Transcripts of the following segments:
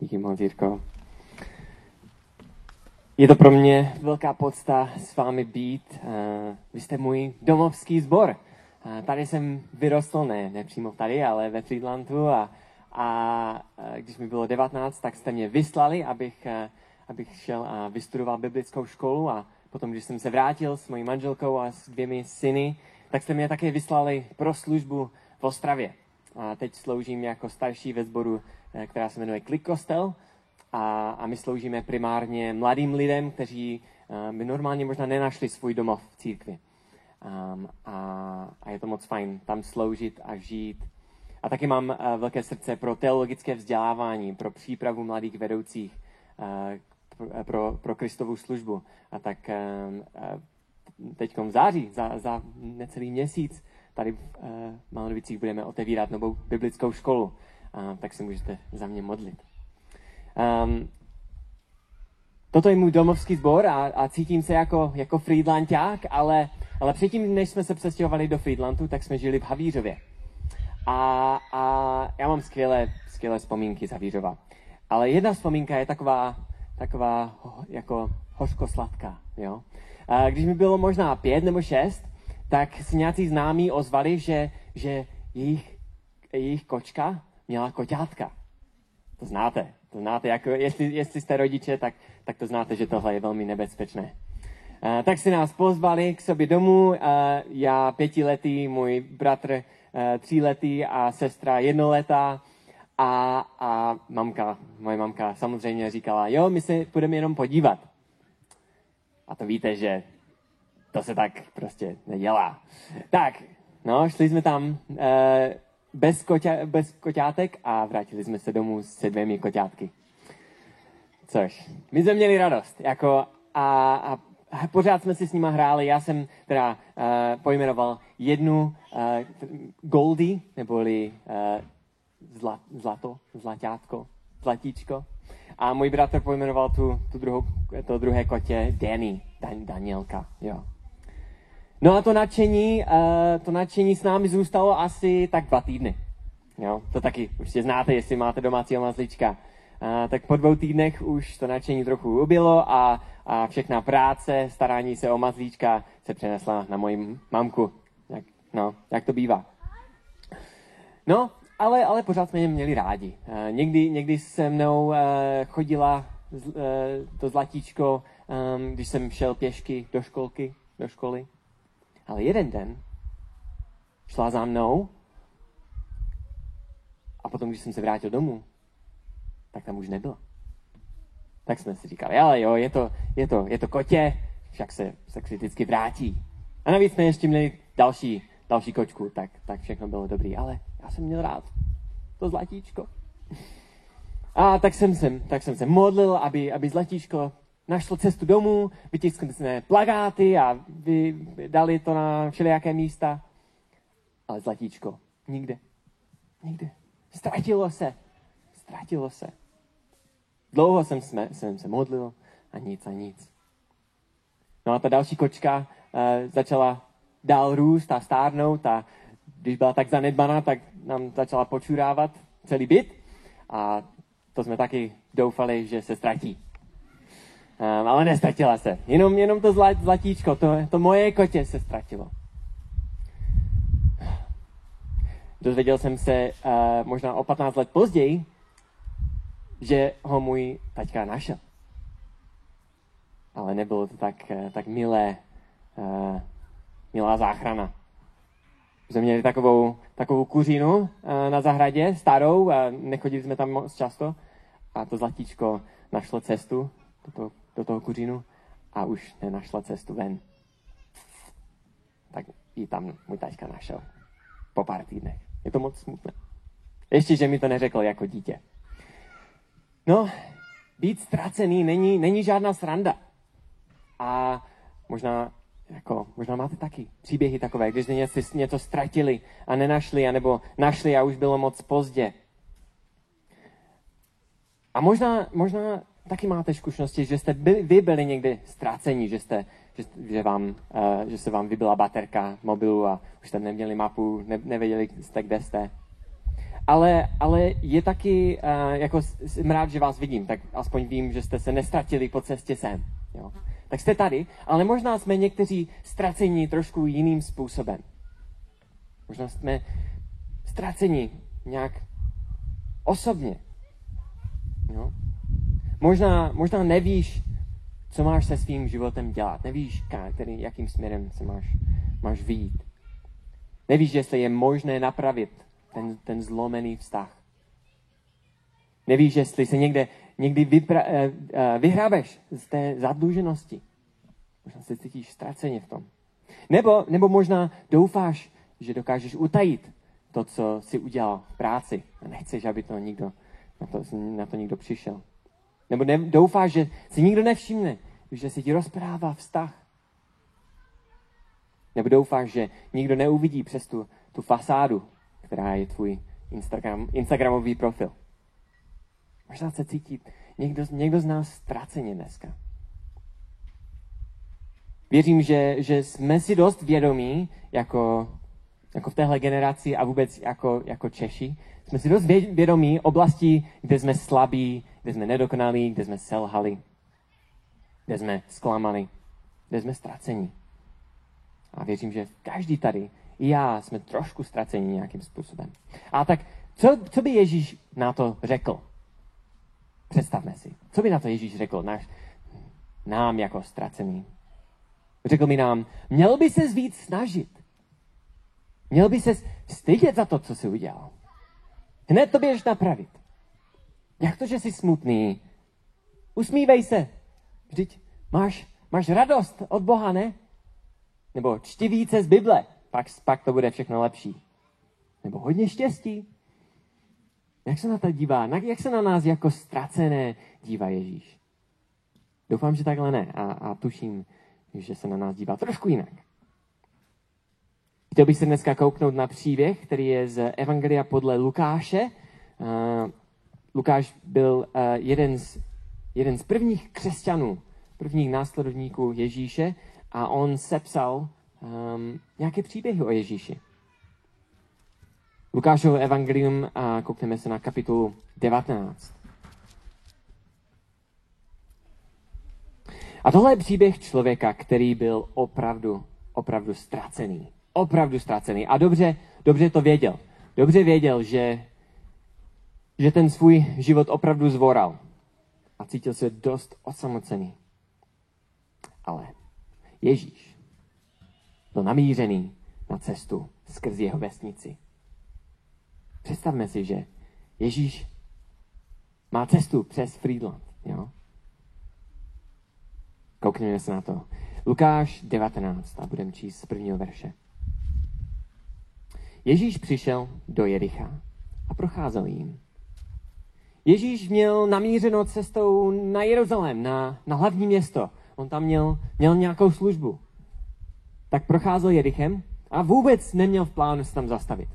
Díky moc, Jirko. Je to pro mě velká podsta s vámi být. Uh, vy jste můj domovský sbor. Uh, tady jsem vyrostl, ne, ne přímo tady, ale ve Friedlandu a, a uh, když mi bylo 19, tak jste mě vyslali, abych, abych šel a vystudoval biblickou školu a potom, když jsem se vrátil s mojí manželkou a s dvěmi syny, tak jste mě také vyslali pro službu v Ostravě. A teď sloužím jako starší ve sboru, která se jmenuje Klik Kostel a, a my sloužíme primárně mladým lidem, kteří uh, by normálně možná nenašli svůj domov v církvi. Um, a, a je to moc fajn tam sloužit a žít. A taky mám uh, velké srdce pro teologické vzdělávání, pro přípravu mladých vedoucích, uh, pro, pro Kristovu službu. A tak uh, teď v září, za, za necelý měsíc, tady v uh, Malonovicích budeme otevírat novou biblickou školu. Tak se můžete za mě modlit. Um, toto je můj domovský sbor a, a cítím se jako, jako Friedlandák, ale, ale předtím, než jsme se přestěhovali do Friedlandu, tak jsme žili v Havířově. A, a já mám skvělé, skvělé vzpomínky z Havířova. Ale jedna vzpomínka je taková, taková jako hořko-sladká. Jo? A když mi bylo možná pět nebo šest, tak si nějací známí ozvali, že, že jejich, jejich kočka měla koťátka. To znáte. To znáte, jako jestli, jestli jste rodiče, tak, tak to znáte, že tohle je velmi nebezpečné. Uh, tak si nás pozvali k sobě domů. Uh, já pětiletý, můj bratr uh, tříletý a sestra jednoletá. A, a mamka, moje mamka samozřejmě říkala, jo, my se půjdeme jenom podívat. A to víte, že to se tak prostě nedělá. Tak, no, šli jsme tam. Uh, bez, koťa, bez koťátek a vrátili jsme se domů se dvěmi koťátky. Což, my jsme měli radost. Jako, a, a, pořád jsme si s nima hráli. Já jsem teda uh, pojmenoval jednu uh, Goldie, neboli uh, zla, zlato, zlatátko, zlatíčko. A můj bratr pojmenoval tu, tu druhou, to druhé kotě Danny, Dan, Danielka, jo. No a to nadšení, uh, to nadšení s námi zůstalo asi tak dva týdny. Jo, to taky určitě znáte, jestli máte domácího mazlíčka. Uh, tak po dvou týdnech už to nadšení trochu ubilo a, a všechna práce, starání se o mazlíčka se přenesla na moji mamku. Jak, no, jak to bývá. No, ale, ale pořád jsme je měli rádi. Uh, někdy, někdy se mnou chodila to zlatíčko, um, když jsem šel pěšky do školky, do školy. Ale jeden den šla za mnou a potom, když jsem se vrátil domů, tak tam už nebyla. Tak jsme si říkali, ale jo, je to, je to, je to kotě, však se, se kriticky vrátí. A navíc jsme ještě měli další, další kočku, tak, tak všechno bylo dobrý. Ale já jsem měl rád to zlatíčko. A tak jsem se, tak jsem se modlil, aby, aby zlatíčko našlo cestu domů, vytiskli jsme plagáty a vy, dali to na všelijaké místa. Ale zlatíčko, nikde. Nikde. Ztratilo se. Ztratilo se. Dlouho jsem, jsme, jsem se modlil a nic a nic. No a ta další kočka uh, začala dál růst a stárnout a když byla tak zanedbaná, tak nám začala počurávat celý byt a to jsme taky doufali, že se ztratí. Um, ale nestratila se. Jenom, jenom to zlat, zlatíčko, to, to moje kotě se ztratilo. Dozvěděl jsem se uh, možná o 15 let později, že ho můj taťka našel. Ale nebylo to tak, uh, tak milé, uh, milá záchrana. Jsme měli takovou, takovou kuřinu uh, na zahradě, starou, a nechodili jsme tam moc často. A to zlatíčko našlo cestu do toho do toho kuřínu a už nenašla cestu ven. Tak ji tam můj taťka našel. Po pár týdnech. Je to moc smutné. Ještě, že mi to neřekl jako dítě. No, být ztracený není, není žádná sranda. A možná, jako, možná máte taky příběhy takové, když něco, něco ztratili a nenašli, anebo našli a už bylo moc pozdě. A možná, možná taky máte zkušenosti, že jste byli, vy byli někdy ztrácení, že, jste, že, že, vám, uh, že se vám vybila baterka mobilu a už jste neměli mapu, ne, nevěděli jste, kde jste. ale, ale je taky, uh, jako jsem rád, že vás vidím, tak aspoň vím, že jste se nestratili po cestě sem. Jo? Tak jste tady, ale možná jsme někteří ztraceni trošku jiným způsobem. Možná jsme ztraceni nějak osobně. Jo? Možná, možná nevíš, co máš se svým životem dělat. Nevíš, který, jakým směrem se máš, máš výjít. Nevíš, jestli je možné napravit ten, ten zlomený vztah. Nevíš, jestli se někde, někdy vypra, uh, uh, vyhrábeš z té zadluženosti. Možná se cítíš ztraceně v tom. Nebo, nebo možná doufáš, že dokážeš utajit to, co jsi udělal v práci a nechceš, aby to nikdo, na to, na to nikdo přišel. Nebo ne, doufáš, že si nikdo nevšimne, že se ti rozprává vztah. Nebo doufáš, že nikdo neuvidí přes tu, tu fasádu, která je tvůj Instagram, Instagramový profil. Možná se cítí někdo, někdo z nás ztraceně dneska. Věřím, že, že jsme si dost vědomí, jako, jako v téhle generaci a vůbec jako, jako Češi, jsme si dost vědomí oblasti, kde jsme slabí, kde jsme nedokonalí, kde jsme selhali, kde jsme zklamali, kde jsme ztraceni. A věřím, že každý tady, i já, jsme trošku ztraceni nějakým způsobem. A tak, co, co by Ježíš na to řekl? Představme si. Co by na to Ježíš řekl náš, nám jako ztracený? Řekl mi nám, měl by se víc snažit. Měl by se stydět za to, co jsi udělal. Hned to běž napravit. Jak to, že jsi smutný? Usmívej se. Vždyť máš, máš radost od Boha, ne? Nebo čti více z Bible, pak, pak to bude všechno lepší. Nebo hodně štěstí. Jak se na to dívá? Jak se na nás jako ztracené dívá Ježíš? Doufám, že takhle ne. A, a tuším, že se na nás dívá trošku jinak. Chtěl bych se dneska kouknout na příběh, který je z Evangelia podle Lukáše. Uh, Lukáš byl uh, jeden, z, jeden z prvních křesťanů, prvních následovníků Ježíše a on sepsal um, nějaké příběhy o Ježíši. Lukášovo evangelium a koukneme se na kapitolu 19. A tohle je příběh člověka, který byl opravdu, opravdu ztracený. Opravdu ztracený. A dobře, dobře to věděl. Dobře věděl, že, že ten svůj život opravdu zvoral. A cítil se dost osamocený. Ale Ježíš byl namířený na cestu skrz jeho vesnici. Představme si, že Ježíš má cestu přes Friedland. Jo? Koukněme se na to. Lukáš 19 a budeme číst z prvního verše. Ježíš přišel do Jericha a procházel jim. Ježíš měl namířeno cestou na Jeruzalém, na, na hlavní město. On tam měl, měl nějakou službu. Tak procházel Jerichem a vůbec neměl v plánu se tam zastavit.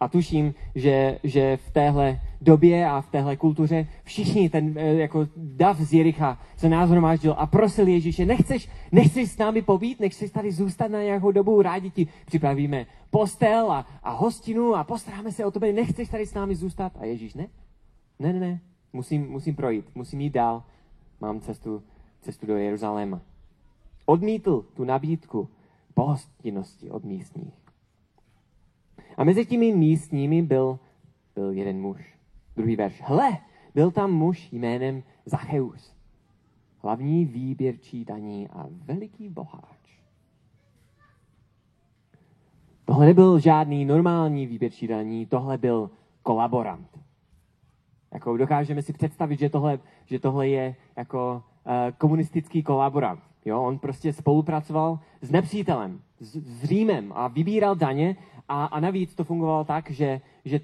A tuším, že, že v téhle době a v téhle kultuře všichni, ten eh, jako dav z Jericha se názhromáždil a prosil Ježíše, nechceš, nechceš s námi pobít, nechceš tady zůstat na nějakou dobu, rádi ti připravíme postel a, a hostinu a postaráme se o tebe, nechceš tady s námi zůstat? A Ježíš, ne, ne, ne, ne, musím, musím projít, musím jít dál, mám cestu, cestu do Jeruzaléma. Odmítl tu nabídku pohostinnosti od místních. A mezi těmi místními byl, byl jeden muž. Druhý verš. Hle, byl tam muž jménem Zacheus, hlavní výběrčí daní a veliký boháč. Tohle nebyl žádný normální výběrčí daní, tohle byl kolaborant. Jako dokážeme si představit, že tohle, že tohle je jako uh, komunistický kolaborant. Jo, on prostě spolupracoval s nepřítelem, s, s Římem a vybíral daně a, a navíc to fungovalo tak, že, že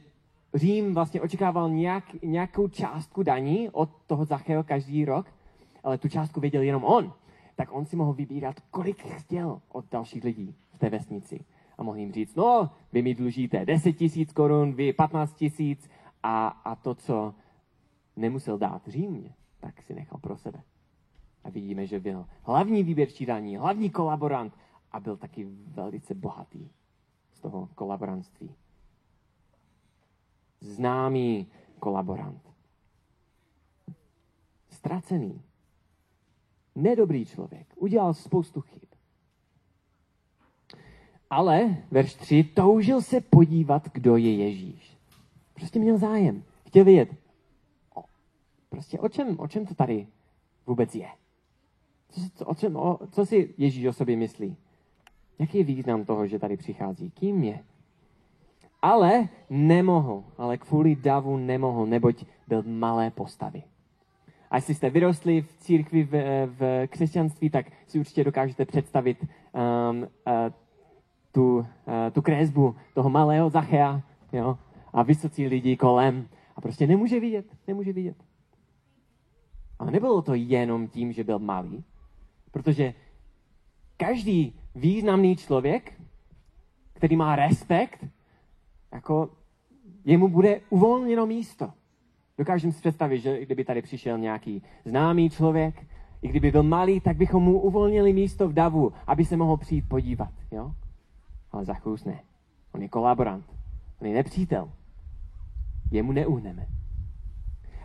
Řím vlastně očekával nějak, nějakou částku daní od toho Zacheo každý rok, ale tu částku věděl jenom on. Tak on si mohl vybírat, kolik chtěl od dalších lidí v té vesnici. A mohl jim říct, no, vy mi dlužíte 10 tisíc korun, vy 15 tisíc a, a to, co nemusel dát Římě, tak si nechal pro sebe. A vidíme, že byl hlavní výběrčí daní, hlavní kolaborant a byl taky velice bohatý z toho kolaborantství. známý kolaborant. Ztracený. Nedobrý člověk. Udělal spoustu chyb. Ale, verš 3, toužil se podívat, kdo je Ježíš. Prostě měl zájem. Chtěl vědět, o, prostě o čem, o čem to tady vůbec je. Co, o čem, o, co si Ježíš o sobě myslí? Jaký je význam toho, že tady přichází? Kým je? Ale nemohl, ale kvůli davu nemohl, neboť byl malé postavy. A jestli jste vyrostli v církvi, v, v křesťanství, tak si určitě dokážete představit um, uh, tu, uh, tu kresbu toho malého Zachea jo? a vysocí lidi kolem. A prostě nemůže vidět, nemůže vidět. Ale nebylo to jenom tím, že byl malý, protože každý významný člověk, který má respekt, jako jemu bude uvolněno místo. Dokážeme si představit, že kdyby tady přišel nějaký známý člověk, i kdyby byl malý, tak bychom mu uvolnili místo v davu, aby se mohl přijít podívat. Jo? Ale Zachus ne. On je kolaborant. On je nepřítel. Jemu neuhneme.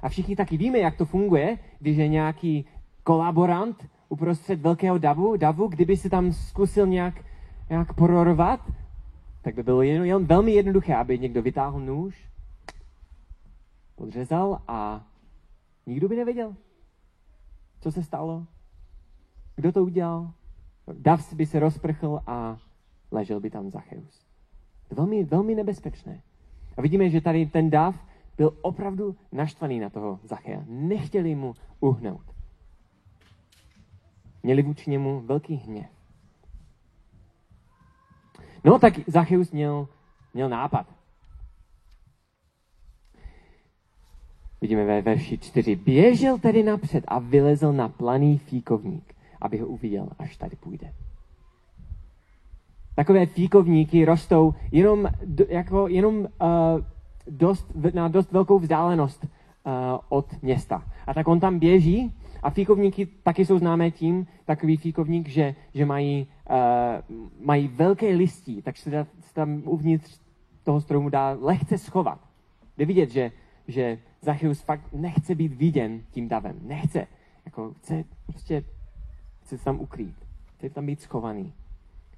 A všichni taky víme, jak to funguje, když je nějaký kolaborant uprostřed velkého davu, davu kdyby si tam zkusil nějak, nějak prorovat, tak by bylo jen, jen velmi jednoduché, aby někdo vytáhl nůž, podřezal a nikdo by nevěděl, co se stalo, kdo to udělal. Dav by se rozprchl a ležel by tam Zacheus. Velmi, velmi nebezpečné. A vidíme, že tady ten dav byl opravdu naštvaný na toho Zachea. Nechtěli mu uhnout. Měli vůči němu velký hněv. No tak Zacheus měl, měl nápad. Vidíme ve verši 4. Běžel tedy napřed a vylezl na planý fíkovník, aby ho uviděl, až tady půjde. Takové fíkovníky rostou jenom, jako, jenom uh, dost, na dost velkou vzdálenost uh, od města. A tak on tam běží a fíkovníky taky jsou známé tím, takový fíkovník, že, že mají, uh, mají velké listí, takže se, se tam uvnitř toho stromu dá lehce schovat. Jde vidět, že, že Zachyus fakt nechce být viděn tím davem. Nechce. Jako chce prostě chce se tam ukrýt. Chce tam být schovaný.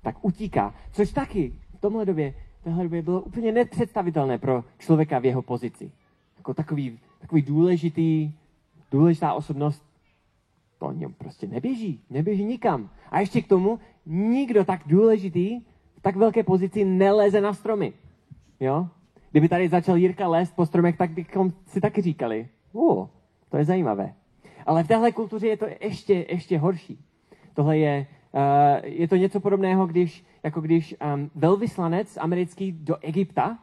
Tak utíká. Což taky v tomhle době, v téhle době bylo úplně nepředstavitelné pro člověka v jeho pozici. Jako takový, takový důležitý, důležitá osobnost to něm prostě neběží, neběží nikam. A ještě k tomu, nikdo tak důležitý v tak velké pozici neleze na stromy. Jo? Kdyby tady začal Jirka lézt po stromech, tak bychom si taky říkali, uh, to je zajímavé. Ale v téhle kultuře je to ještě, ještě horší. Tohle je, uh, je to něco podobného, když, jako když um, velvyslanec americký do Egypta,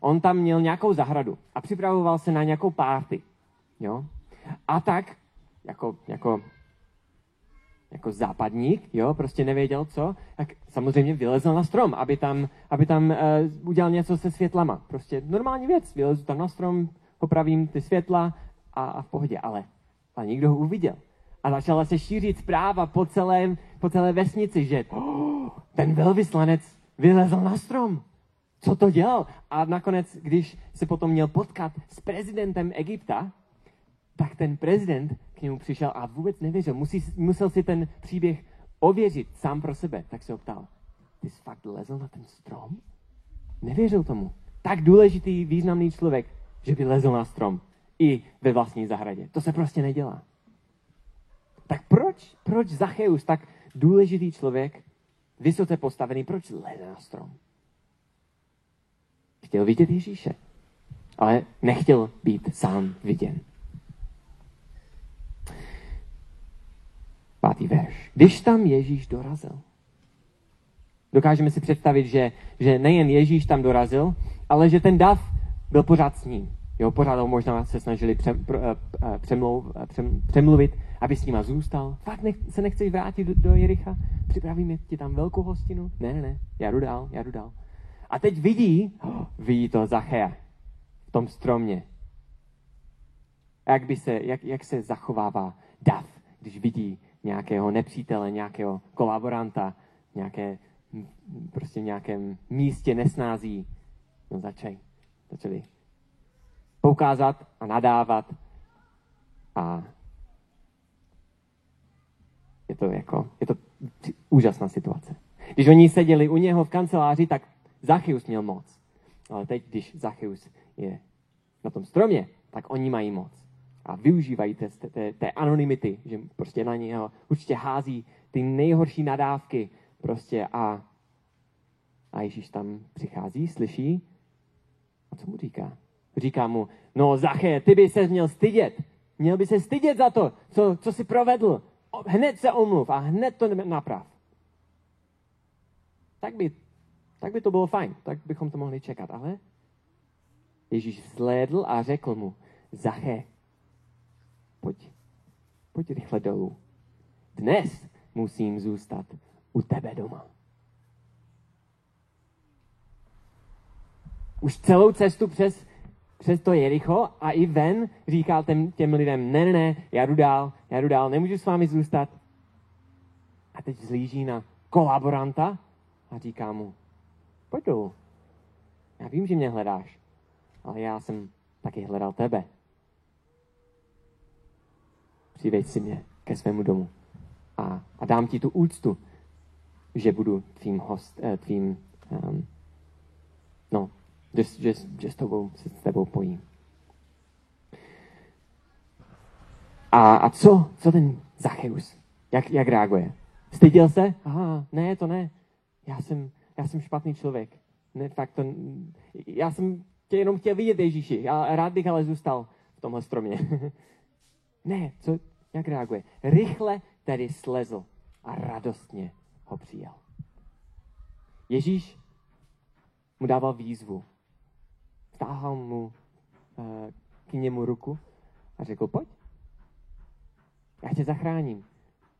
on tam měl nějakou zahradu a připravoval se na nějakou párty. Jo? A tak jako, jako, jako západník, jo, prostě nevěděl co, tak samozřejmě vylezl na strom, aby tam, aby tam uh, udělal něco se světlama. Prostě normální věc, vylezu tam na strom, popravím ty světla a, a v pohodě, ale, ale někdo ho uviděl. A začala se šířit zpráva po, celém, po celé vesnici, že oh, ten velvyslanec vylezl na strom. Co to dělal? A nakonec, když se potom měl potkat s prezidentem Egypta, tak ten prezident němu přišel a vůbec nevěřil. Musí, musel si ten příběh ověřit sám pro sebe. Tak se ho ptal, ty jsi fakt lezl na ten strom? Nevěřil tomu. Tak důležitý, významný člověk, že by lezl na strom. I ve vlastní zahradě. To se prostě nedělá. Tak proč, proč Zacheus, tak důležitý člověk, vysoce postavený, proč leze na strom? Chtěl vidět Ježíše, ale nechtěl být sám viděn. Pátý verš. Když tam Ježíš dorazil. Dokážeme si představit, že, že nejen Ježíš tam dorazil, ale že ten dav byl pořád s ním. Jo, pořád ho možná se snažili přem, pro, uh, přemluv, přem, přemluvit, aby s nima zůstal. Fakt nech, se nechceš vrátit do, do Jericha? Připravíme ti tam velkou hostinu? Ne, ne, ne, já jdu dál, já jdu dál. A teď vidí, oh, vidí to Zachea v tom stromě. Jak, by se, jak, jak se zachovává dav, když vidí nějakého nepřítele, nějakého kolaboranta, nějaké, prostě v nějakém místě nesnází. No začaj, začali poukázat a nadávat a je to jako, je to úžasná situace. Když oni seděli u něho v kanceláři, tak Zachyus měl moc. Ale teď, když Zachyus je na tom stromě, tak oni mají moc. A využívají té, té, té anonymity, že prostě na něho určitě hází ty nejhorší nadávky prostě a, a Ježíš tam přichází, slyší a co mu říká? Říká mu, no Zaché, ty by se měl stydět. Měl by se stydět za to, co, co jsi provedl. Hned se omluv a hned to naprav. Tak by, tak by to bylo fajn, tak bychom to mohli čekat, ale Ježíš vzlédl a řekl mu, Zaché, pojď, pojď rychle dolů. Dnes musím zůstat u tebe doma. Už celou cestu přes, přes to Jericho a i ven říkal těm, těm lidem, ne, ne, ne, já jdu dál, já jdu dál, nemůžu s vámi zůstat. A teď zlíží na kolaboranta a říká mu, pojď dolů. Já vím, že mě hledáš, ale já jsem taky hledal tebe. Přiveď si mě ke svému domu a, a dám ti tu úctu, že budu tvým host, eh, tvým, um, no, že, že, že s, tebou, se s tebou pojím. A, a co, co ten Zacheus? Jak, jak reaguje? Styděl se? Aha, ne, to ne. Já jsem, já jsem špatný člověk. Ne, fakt to, já jsem tě jenom chtěl vidět, Ježíši. Já rád bych ale zůstal v tomhle stromě. ne, co, jak reaguje? Rychle tedy slezl a radostně ho přijal. Ježíš mu dával výzvu. Vtáhal mu uh, k němu ruku a řekl, pojď, já tě zachráním.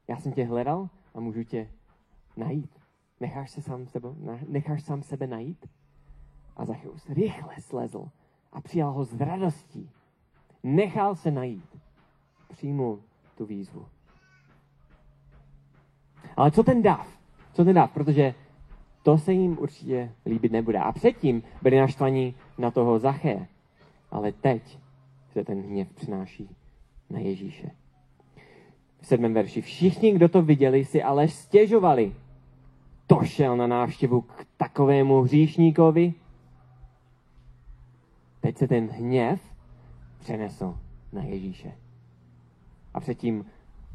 Já jsem tě hledal a můžu tě najít. Necháš, se sám sebe, necháš sám sebe najít? A Zachyus rychle slezl a přijal ho s radostí. Nechal se najít. Přijmul tu výzvu. Ale co ten dáv? Co ten dáv? Protože to se jim určitě líbit nebude. A předtím byli naštvaní na toho Zaché. Ale teď se ten hněv přináší na Ježíše. V sedmém verši. Všichni, kdo to viděli, si ale stěžovali. To šel na návštěvu k takovému hříšníkovi. Teď se ten hněv přenesl na Ježíše. A předtím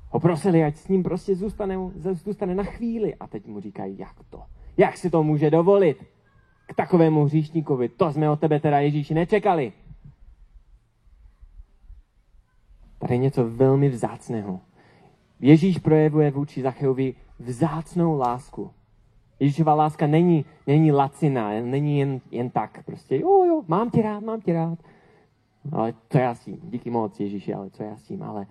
ho prosili, ať s ním prostě zůstane, zůstane na chvíli. A teď mu říkají, jak to? Jak si to může dovolit? K takovému hříšníkovi. To jsme od tebe teda Ježíši nečekali. Tady je něco velmi vzácného. Ježíš projevuje vůči Zacheovi vzácnou lásku. Ježíšová láska není, není lacina, není jen, jen tak. Prostě, jo, jo, mám tě rád, mám tě rád. Ale co já s tím? Díky moc, Ježíši, ale co já s tím? Ale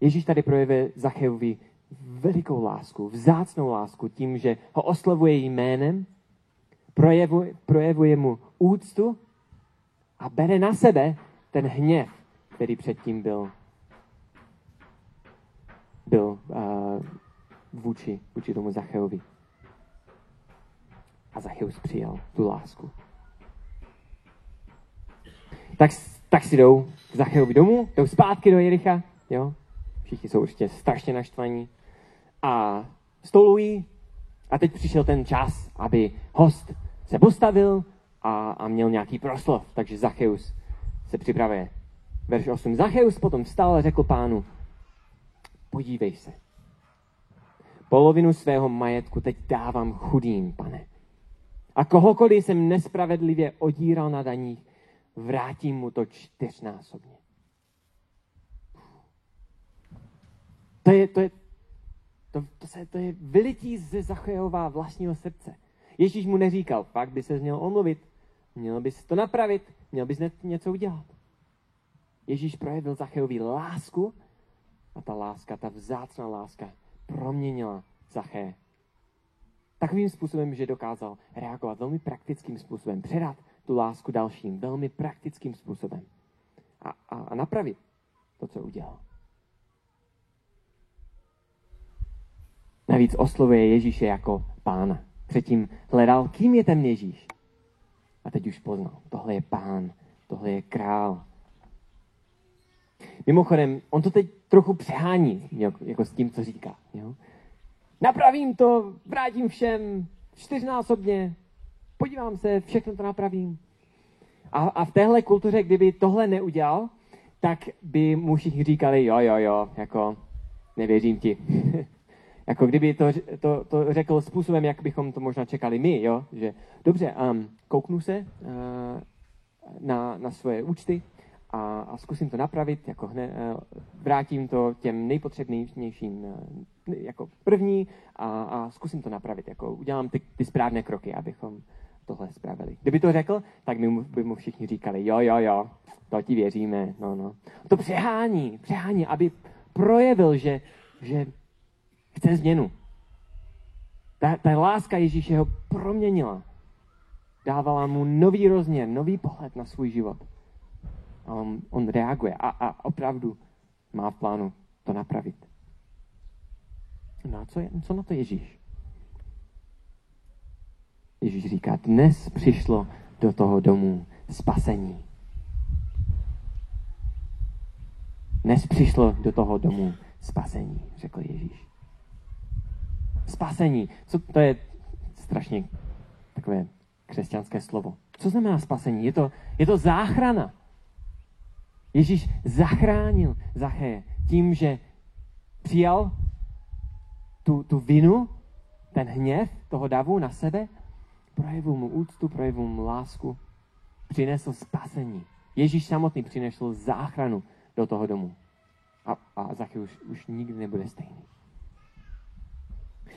Ježíš tady projevuje Zacheovi velikou lásku, vzácnou lásku tím, že ho oslovuje jménem, projevuje, projevuje mu úctu a bere na sebe ten hněv, který předtím byl, byl uh, vůči, vůči tomu Zacheovi. A Zacheus přijal tu lásku. Tak, tak si jdou k Zacheovi domů, jdou zpátky do Jericha, jo? Všichni jsou určitě strašně naštvaní. A stolují. A teď přišel ten čas, aby host se postavil a, a měl nějaký proslov. Takže Zacheus se připravuje. Verš 8. Zacheus potom vstal a řekl pánu, podívej se. Polovinu svého majetku teď dávám chudým, pane. A kohokoliv jsem nespravedlivě odíral na daních, vrátím mu to čtyřnásobně. To je, to je, to, to, se, to je vylití ze Zachejová vlastního srdce. Ježíš mu neříkal, pak by se měl omluvit, měl bys to napravit, měl bys něco udělat. Ježíš projevil Zachejovi lásku a ta láska, ta vzácná láska proměnila Zaché. Takovým způsobem, že dokázal reagovat velmi praktickým způsobem, předat tu lásku dalším velmi praktickým způsobem a, a, a napravit to, co udělal. Navíc oslovuje Ježíše jako pána. Předtím hledal, kým je ten Ježíš. A teď už poznal, tohle je pán Tohle je král. Mimochodem, on to teď trochu přehání, jako, s tím, co říká. Jo? Napravím to, vrátím všem čtyřnásobně, podívám se, všechno to napravím. A, a v téhle kultuře, kdyby tohle neudělal, tak by mu všichni říkali, jo, jo, jo, jako nevěřím ti. jako kdyby to, to, to řekl způsobem, jak bychom to možná čekali my, jo, že dobře, um, kouknu se uh, na, na svoje účty a, a zkusím to napravit, jako hned, uh, vrátím to těm nejpotřebnějším uh, jako první a, a zkusím to napravit, jako udělám ty, ty správné kroky, abychom tohle spravili. Kdyby to řekl, tak by mu, by mu všichni říkali, jo, jo, jo, to ti věříme, no, no. To přehání, přehání, aby projevil, že, že chce změnu. Ta, ta láska Ježíše ho proměnila. Dávala mu nový rozměr, nový pohled na svůj život. A on, on reaguje a, a opravdu má v plánu to napravit. No a co, je, co na to Ježíš? Ježíš říká, dnes přišlo do toho domu spasení. Dnes přišlo do toho domu spasení, řekl Ježíš. Spasení. Co to je strašně takové křesťanské slovo. Co znamená spasení? Je to, je to záchrana. Ježíš zachránil Zacheje tím, že přijal tu, tu vinu, ten hněv toho davu na sebe, projevil mu úctu, projevil mu lásku, přinesl spasení. Ježíš samotný přinesl záchranu do toho domu. A, a Zachy už, už nikdy nebude stejný.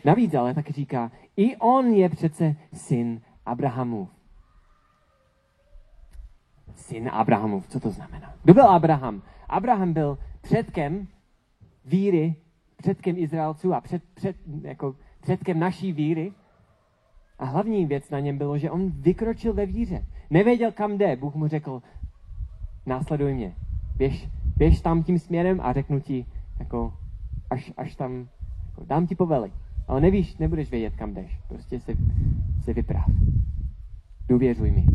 Navíc ale taky říká, i on je přece syn Abrahamův. Syn Abrahamův, co to znamená? Kdo byl Abraham? Abraham byl předkem víry, předkem Izraelců a před, před, jako předkem naší víry. A hlavní věc na něm bylo, že on vykročil ve víře. Nevěděl, kam jde. Bůh mu řekl, následuj mě. Běž, běž tam tím směrem a řeknu ti, jako, až, až tam, jako, dám ti povely. Ale nevíš, nebudeš vědět, kam jdeš. Prostě se, se vypráv. Důvěřuj mi.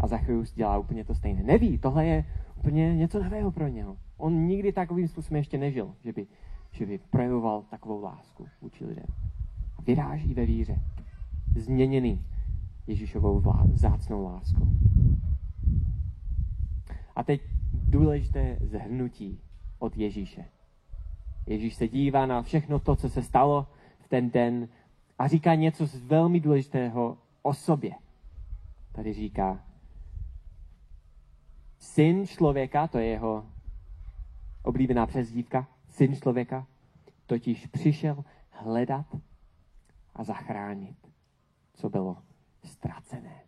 A Zacharius dělá úplně to stejné. Neví, tohle je úplně něco nového pro něho. On nikdy takovým způsobem ještě nežil, že by, že by projevoval takovou lásku vůči lidem. A vyráží ve víře. Změněný Ježíšovou vzácnou láskou. A teď důležité zhrnutí od Ježíše. Ježíš se dívá na všechno to, co se stalo v ten den a říká něco z velmi důležitého o sobě. Tady říká, syn člověka, to je jeho oblíbená přezdívka, syn člověka, totiž přišel hledat a zachránit, co bylo ztracené.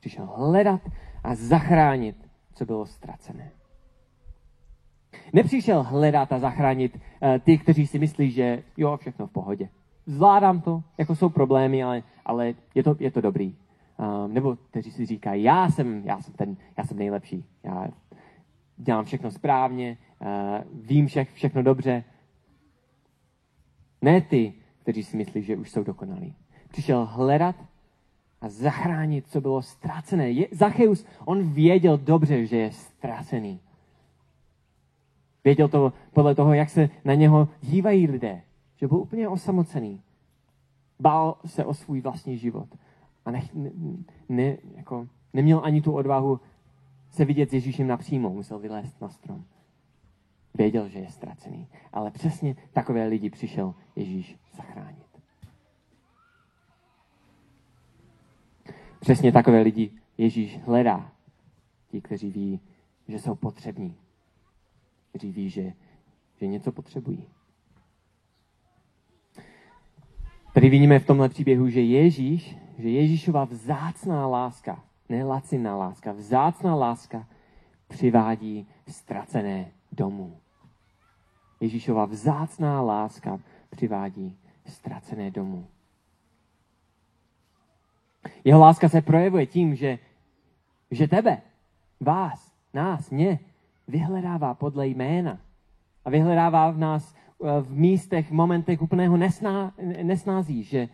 Přišel hledat a zachránit, co bylo ztracené. Nepřišel hledat a zachránit uh, ty, kteří si myslí, že jo, všechno v pohodě. Zvládám to, jako jsou problémy, ale, ale je, to, je to dobrý. Um, nebo kteří si říkají, já jsem, já jsem ten, já jsem nejlepší. Já dělám všechno správně, uh, vím vše, všechno dobře. Ne ty, kteří si myslí, že už jsou dokonalí. Přišel hledat a zachránit, co bylo ztracené. Zacheus, on věděl dobře, že je ztracený. Věděl to podle toho, jak se na něho dívají lidé. Že byl úplně osamocený. Bál se o svůj vlastní život. A ne, ne, jako, neměl ani tu odvahu se vidět s Ježíšem napřímo. Musel vylézt na strom. Věděl, že je ztracený. Ale přesně takové lidi přišel Ježíš zachránit. Přesně takové lidi Ježíš hledá. Ti, kteří ví, že jsou potřební kteří ví, že, že něco potřebují. Tady vidíme v tomhle příběhu, že Ježíš, že Ježíšova vzácná láska, ne laciná láska, vzácná láska přivádí ztracené domů. Ježíšova vzácná láska přivádí ztracené domů. Jeho láska se projevuje tím, že, že tebe, vás, nás, mě, vyhledává podle jména. A vyhledává v nás eh, v místech, momentech úplného nesná, nesnází, že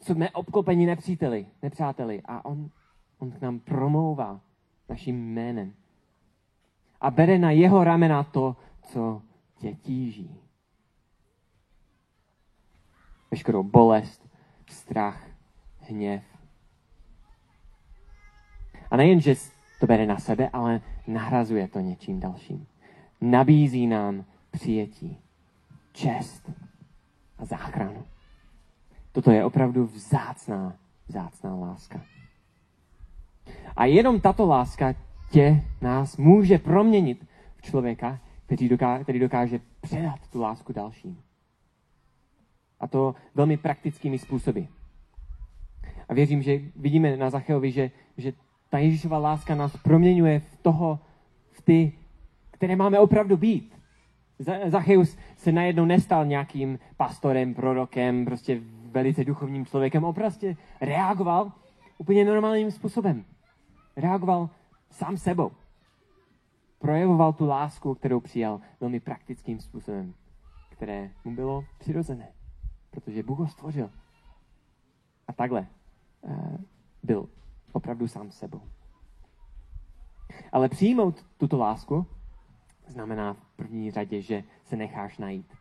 jsme obklopeni nepříteli, nepřáteli. A on On k nám promlouvá naším jménem. A bere na jeho ramena to, co tě tíží. Veškerou bolest, strach, hněv. A nejen, že to bere na sebe, ale nahrazuje to něčím dalším. Nabízí nám přijetí, čest a záchranu. Toto je opravdu vzácná, vzácná láska. A jenom tato láska tě, nás může proměnit v člověka, který dokáže, který dokáže předat tu lásku dalším. A to velmi praktickými způsoby. A věřím, že vidíme na Zacheovi, že, že ta Ježíšova láska nás proměňuje v toho, v ty, které máme opravdu být. Zacheus se najednou nestal nějakým pastorem, prorokem, prostě velice duchovním člověkem. On prostě reagoval úplně normálním způsobem. Reagoval sám sebou. Projevoval tu lásku, kterou přijal velmi praktickým způsobem, které mu bylo přirozené, protože Bůh ho stvořil. A takhle uh, byl opravdu sám sebou. Ale přijmout tuto lásku znamená v první řadě, že se necháš najít.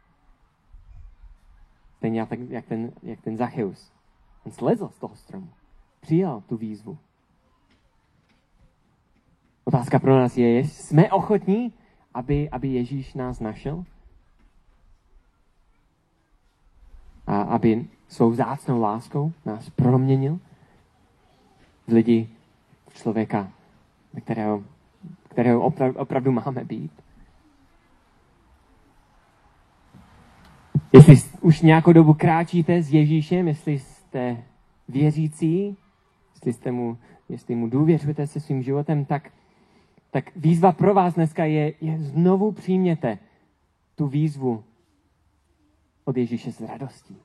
Stejně jak, jak, ten, jak ten Zacheus. On slezl z toho stromu. Přijal tu výzvu. Otázka pro nás je, jsme ochotní, aby, aby Ježíš nás našel? A aby svou vzácnou láskou nás proměnil lidi, v člověka, kterého, kterého opravdu, opravdu máme být? Jestli už nějakou dobu kráčíte s Ježíšem, jestli jste věřící, jestli, jste mu, jestli mu důvěřujete se svým životem, tak, tak výzva pro vás dneska je, je znovu přijměte tu výzvu od Ježíše s radostí.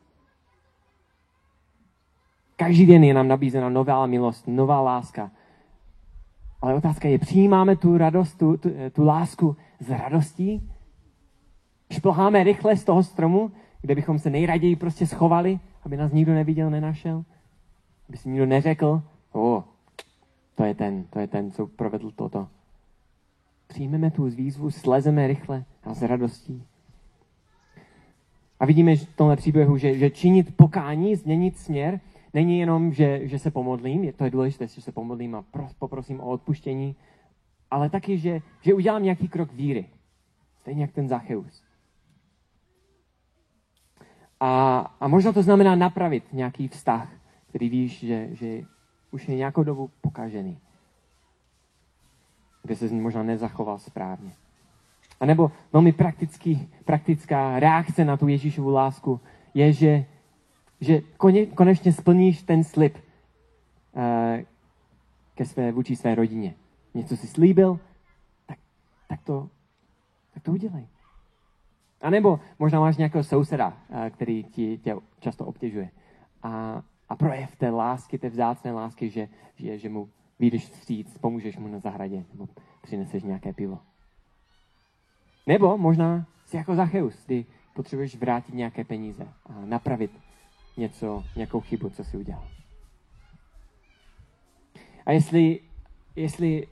Každý den je nám nabízena nová milost, nová láska. Ale otázka je, přijímáme tu radost, tu, tu, tu lásku s radostí? Šplháme rychle z toho stromu, kde bychom se nejraději prostě schovali, aby nás nikdo neviděl, nenašel? Aby si nikdo neřekl, o, to je ten, to je ten, co provedl toto. Přijmeme tu výzvu, slezeme rychle a s radostí. A vidíme v tomhle příběhu, že, že činit pokání, změnit směr, není jenom, že, že se pomodlím, je, to je důležité, že se pomodlím a pro, poprosím o odpuštění, ale taky, že, že udělám nějaký krok víry. Stejně jak ten Zacheus. A, a možná to znamená napravit nějaký vztah, který víš, že, že už je nějakou dobu pokažený. Kde se možná nezachoval správně. A nebo velmi praktický, praktická reakce na tu Ježíšovu lásku je, že, že konečně splníš ten slib uh, ke své, vůči své rodině. Něco si slíbil, tak, tak, to, tak to udělej. A nebo možná máš nějakého souseda, eh, který ti tě často obtěžuje. A, a projev té lásky, té vzácné lásky, že, že, že mu vyjdeš vstříc, pomůžeš mu na zahradě, nebo přineseš nějaké pivo. Nebo možná jsi jako Zacheus, kdy potřebuješ vrátit nějaké peníze a napravit něco, nějakou chybu, co si udělal. A jestli, jestli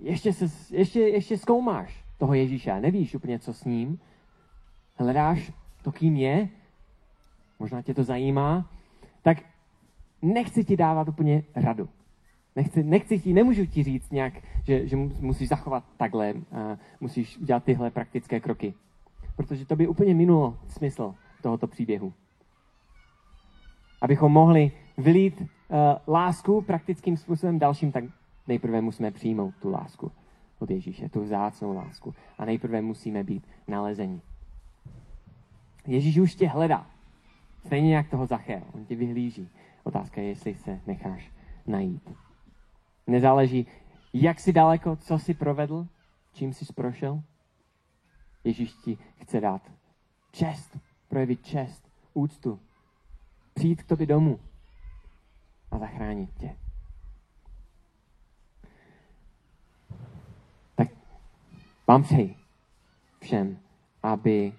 ještě, se, ještě, ještě zkoumáš toho Ježíše nevíš úplně, co s ním, hledáš to, kým je, možná tě to zajímá, tak nechci ti dávat úplně radu. Nechci, nechci ti, nemůžu ti říct nějak, že, že musíš zachovat takhle, a musíš udělat tyhle praktické kroky. Protože to by úplně minulo smysl tohoto příběhu. Abychom mohli vylít uh, lásku praktickým způsobem dalším, tak nejprve musíme přijmout tu lásku od Ježíše, tu vzácnou lásku. A nejprve musíme být nalezení. Ježíš už tě hledá. Stejně jak toho Zachea. On tě vyhlíží. Otázka je, jestli se necháš najít. Nezáleží, jak jsi daleko, co jsi provedl, čím jsi prošel. Ježíš ti chce dát čest, projevit čest, úctu, přijít k tobě domů a zachránit tě. Tak vám přeji všem, aby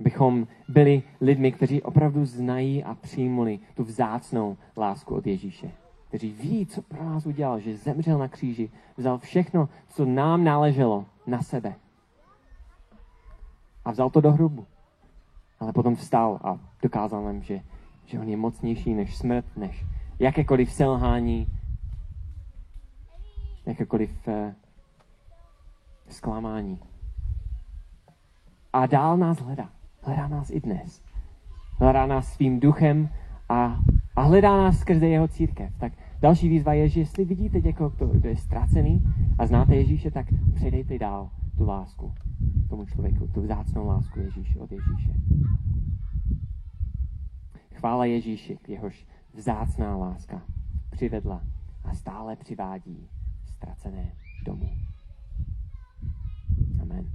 Abychom byli lidmi, kteří opravdu znají a přijmuli tu vzácnou lásku od Ježíše. kteří ví, co pro nás udělal, že zemřel na kříži, vzal všechno, co nám náleželo, na sebe. A vzal to do hrubu. Ale potom vstal a dokázal nám, že, že on je mocnější než smrt, než jakékoliv selhání, jakékoliv eh, zklamání. A dál nás hledá. Hledá nás i dnes. Hledá nás svým duchem a, a hledá nás skrze jeho církev. Tak další výzva je, že jestli vidíte někoho, kdo, kdo je ztracený a znáte Ježíše, tak předejte dál tu lásku tomu člověku, tu vzácnou lásku Ježíše od Ježíše. Chvála Ježíši, jehož vzácná láska přivedla a stále přivádí ztracené domů. Amen.